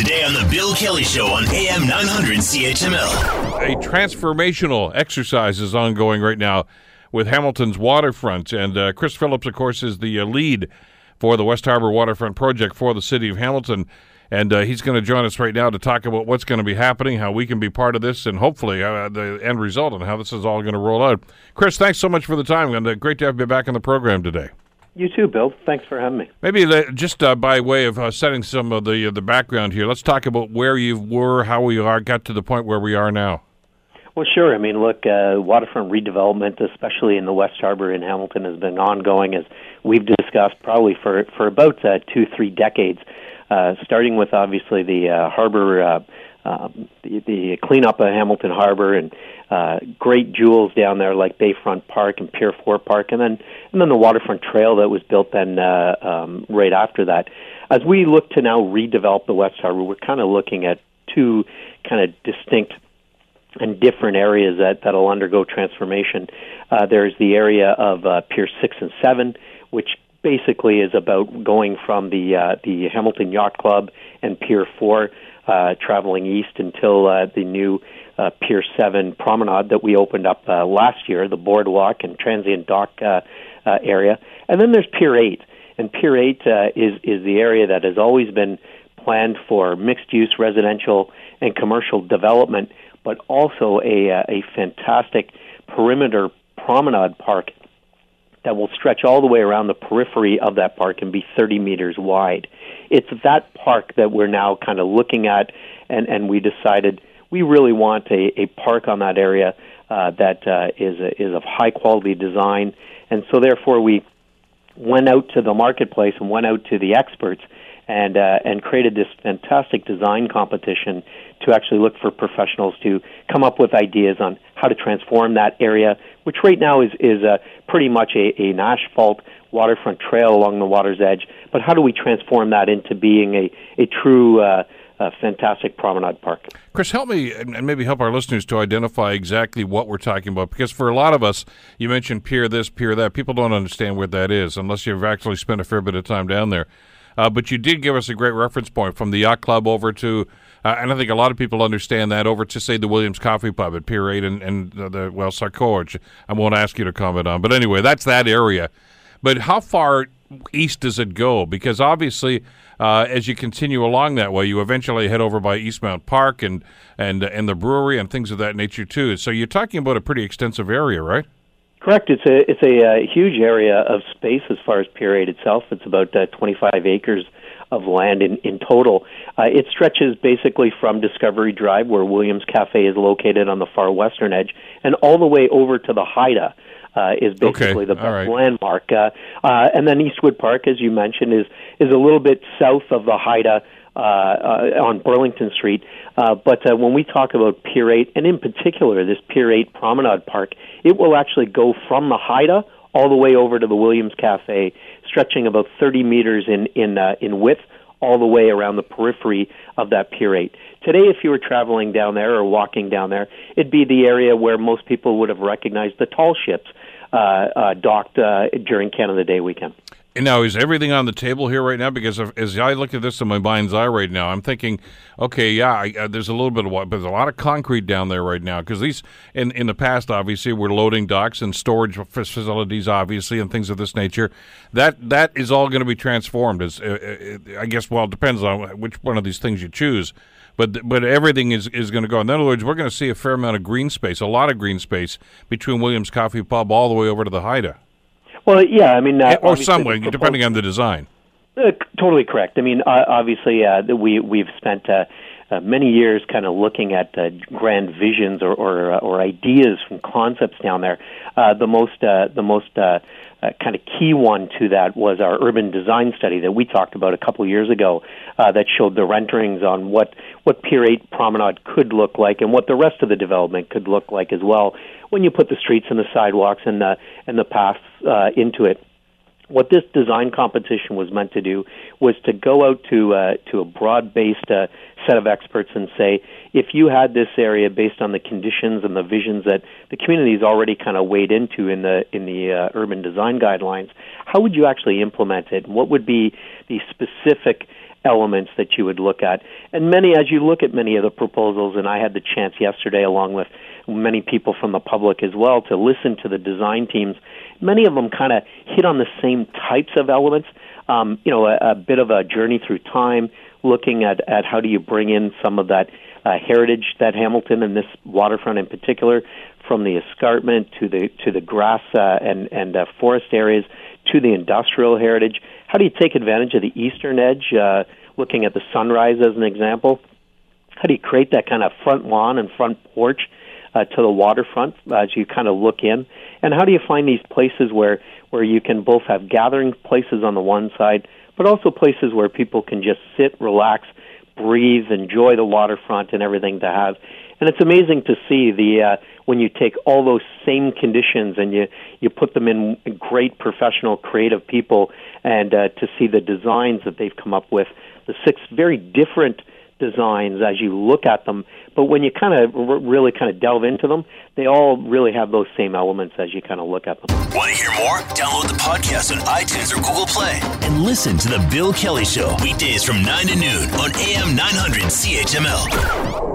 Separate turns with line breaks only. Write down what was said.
Today on The Bill Kelly Show on AM 900 CHML.
A transformational exercise is ongoing right now with Hamilton's waterfront. And uh, Chris Phillips, of course, is the uh, lead for the West Harbor Waterfront Project for the city of Hamilton. And uh, he's going to join us right now to talk about what's going to be happening, how we can be part of this, and hopefully uh, the end result and how this is all going to roll out. Chris, thanks so much for the time, and uh, great to have you back in the program today.
You too, Bill. Thanks for having me.
Maybe just uh, by way of uh, setting some of the uh, the background here, let's talk about where you were, how we are, got to the point where we are now.
Well, sure. I mean, look, uh, waterfront redevelopment, especially in the West Harbor in Hamilton, has been ongoing, as we've discussed, probably for for about uh, two, three decades. Uh, starting with obviously the uh, harbor, uh, um, the, the cleanup of Hamilton Harbor, and uh, great jewels down there like Bayfront Park and Pier Four Park, and then and then the waterfront trail that was built then uh, um, right after that. As we look to now redevelop the West Harbor, we're kind of looking at two kind of distinct and different areas that that'll undergo transformation. Uh, there's the area of uh, Pier Six and Seven, which basically is about going from the uh, the Hamilton Yacht Club and Pier Four, uh, traveling east until uh, the new uh, Pier Seven promenade that we opened up uh, last year, the boardwalk and transient dock uh, uh, area, and then there's Pier Eight, and Pier Eight uh, is is the area that has always been planned for mixed use residential and commercial development, but also a uh, a fantastic perimeter promenade park that will stretch all the way around the periphery of that park and be 30 meters wide. It's that park that we're now kind of looking at, and, and we decided we really want a, a park on that area uh, that uh, is a, is of high quality design, and so therefore we went out to the marketplace and went out to the experts and uh, and created this fantastic design competition to actually look for professionals to come up with ideas on how to transform that area, which right now is is uh, pretty much a, a, an asphalt waterfront trail along the water's edge. But how do we transform that into being a a true uh, a fantastic promenade park.
Chris, help me and maybe help our listeners to identify exactly what we're talking about because for a lot of us, you mentioned pier this, pier that. People don't understand what that is unless you've actually spent a fair bit of time down there. Uh, but you did give us a great reference point from the yacht club over to, uh, and I think a lot of people understand that over to say the Williams Coffee Pub at Pier Eight and, and the, well Sarcoa. I won't ask you to comment on, but anyway, that's that area. But how far east does it go? Because obviously, uh, as you continue along that way, you eventually head over by Eastwood Park and and and the brewery and things of that nature too. So you're talking about a pretty extensive area, right?
Correct. It's a it's a, uh, huge area of space as far as Pier Eight itself. It's about uh, 25 acres of land in in total. Uh, it stretches basically from Discovery Drive, where Williams Cafe is located on the far western edge, and all the way over to the Haida. Uh, is basically
okay.
the best
right.
landmark, uh, uh, and then Eastwood Park, as you mentioned, is is a little bit south of the Haida uh, uh, on Burlington Street. Uh, but uh, when we talk about Pier 8, and in particular this Pier 8 Promenade Park, it will actually go from the Haida all the way over to the Williams Cafe, stretching about 30 meters in in uh, in width, all the way around the periphery of that Pier 8. Today, if you were traveling down there or walking down there, it'd be the area where most people would have recognized the tall ships uh, uh, docked uh, during Canada Day weekend.
And now, is everything on the table here right now? Because as I look at this in my mind's eye right now, I'm thinking, okay, yeah, I, uh, there's a little bit of what, but there's a lot of concrete down there right now. Because these, in in the past, obviously, we're loading docks and storage facilities, obviously, and things of this nature. That that is all going to be transformed. As uh, uh, I guess, well, it depends on which one of these things you choose. But but everything is, is going to go. In other words, we're going to see a fair amount of green space, a lot of green space between Williams Coffee Pub all the way over to the Haida.
Well, yeah, I mean, uh,
or some way, depending on the design.
Uh, totally correct. I mean, uh, obviously, uh, we we've spent uh, uh, many years kind of looking at uh, grand visions or or, uh, or ideas from concepts down there. Uh, the most uh, the most uh, kind of key one to that was our urban design study that we talked about a couple years ago uh, that showed the renderings on what what Pier 8 Promenade could look like and what the rest of the development could look like as well when you put the streets and the sidewalks and the and the paths uh, into it. What this design competition was meant to do was to go out to uh, to a broad-based uh, set of experts and say, if you had this area based on the conditions and the visions that the community is already kind of weighed into in the in the uh, urban design guidelines, how would you actually implement it? What would be the specific elements that you would look at. And many, as you look at many of the proposals, and I had the chance yesterday, along with many people from the public as well, to listen to the design teams. Many of them kind of hit on the same types of elements. Um, you know, a, a bit of a journey through time, looking at, at how do you bring in some of that uh, heritage that Hamilton and this waterfront in particular, from the escarpment to the to the grass uh, and and uh, forest areas to the industrial heritage. How do you take advantage of the eastern edge? Uh, looking at the sunrise as an example, how do you create that kind of front lawn and front porch uh, to the waterfront as you kind of look in? And how do you find these places where where you can both have gathering places on the one side, but also places where people can just sit, relax, breathe, enjoy the waterfront and everything to have. And it's amazing to see the uh, when you take all those same conditions and you you put them in great professional, creative people, and uh, to see the designs that they've come up with, the six very different designs as you look at them. But when you kind of r- really kind of delve into them, they all really have those same elements as you kind of look at them.
Want to hear more? Download the podcast on iTunes or Google Play and listen to The Bill Kelly Show weekdays from 9 to noon on AM 900 CHML.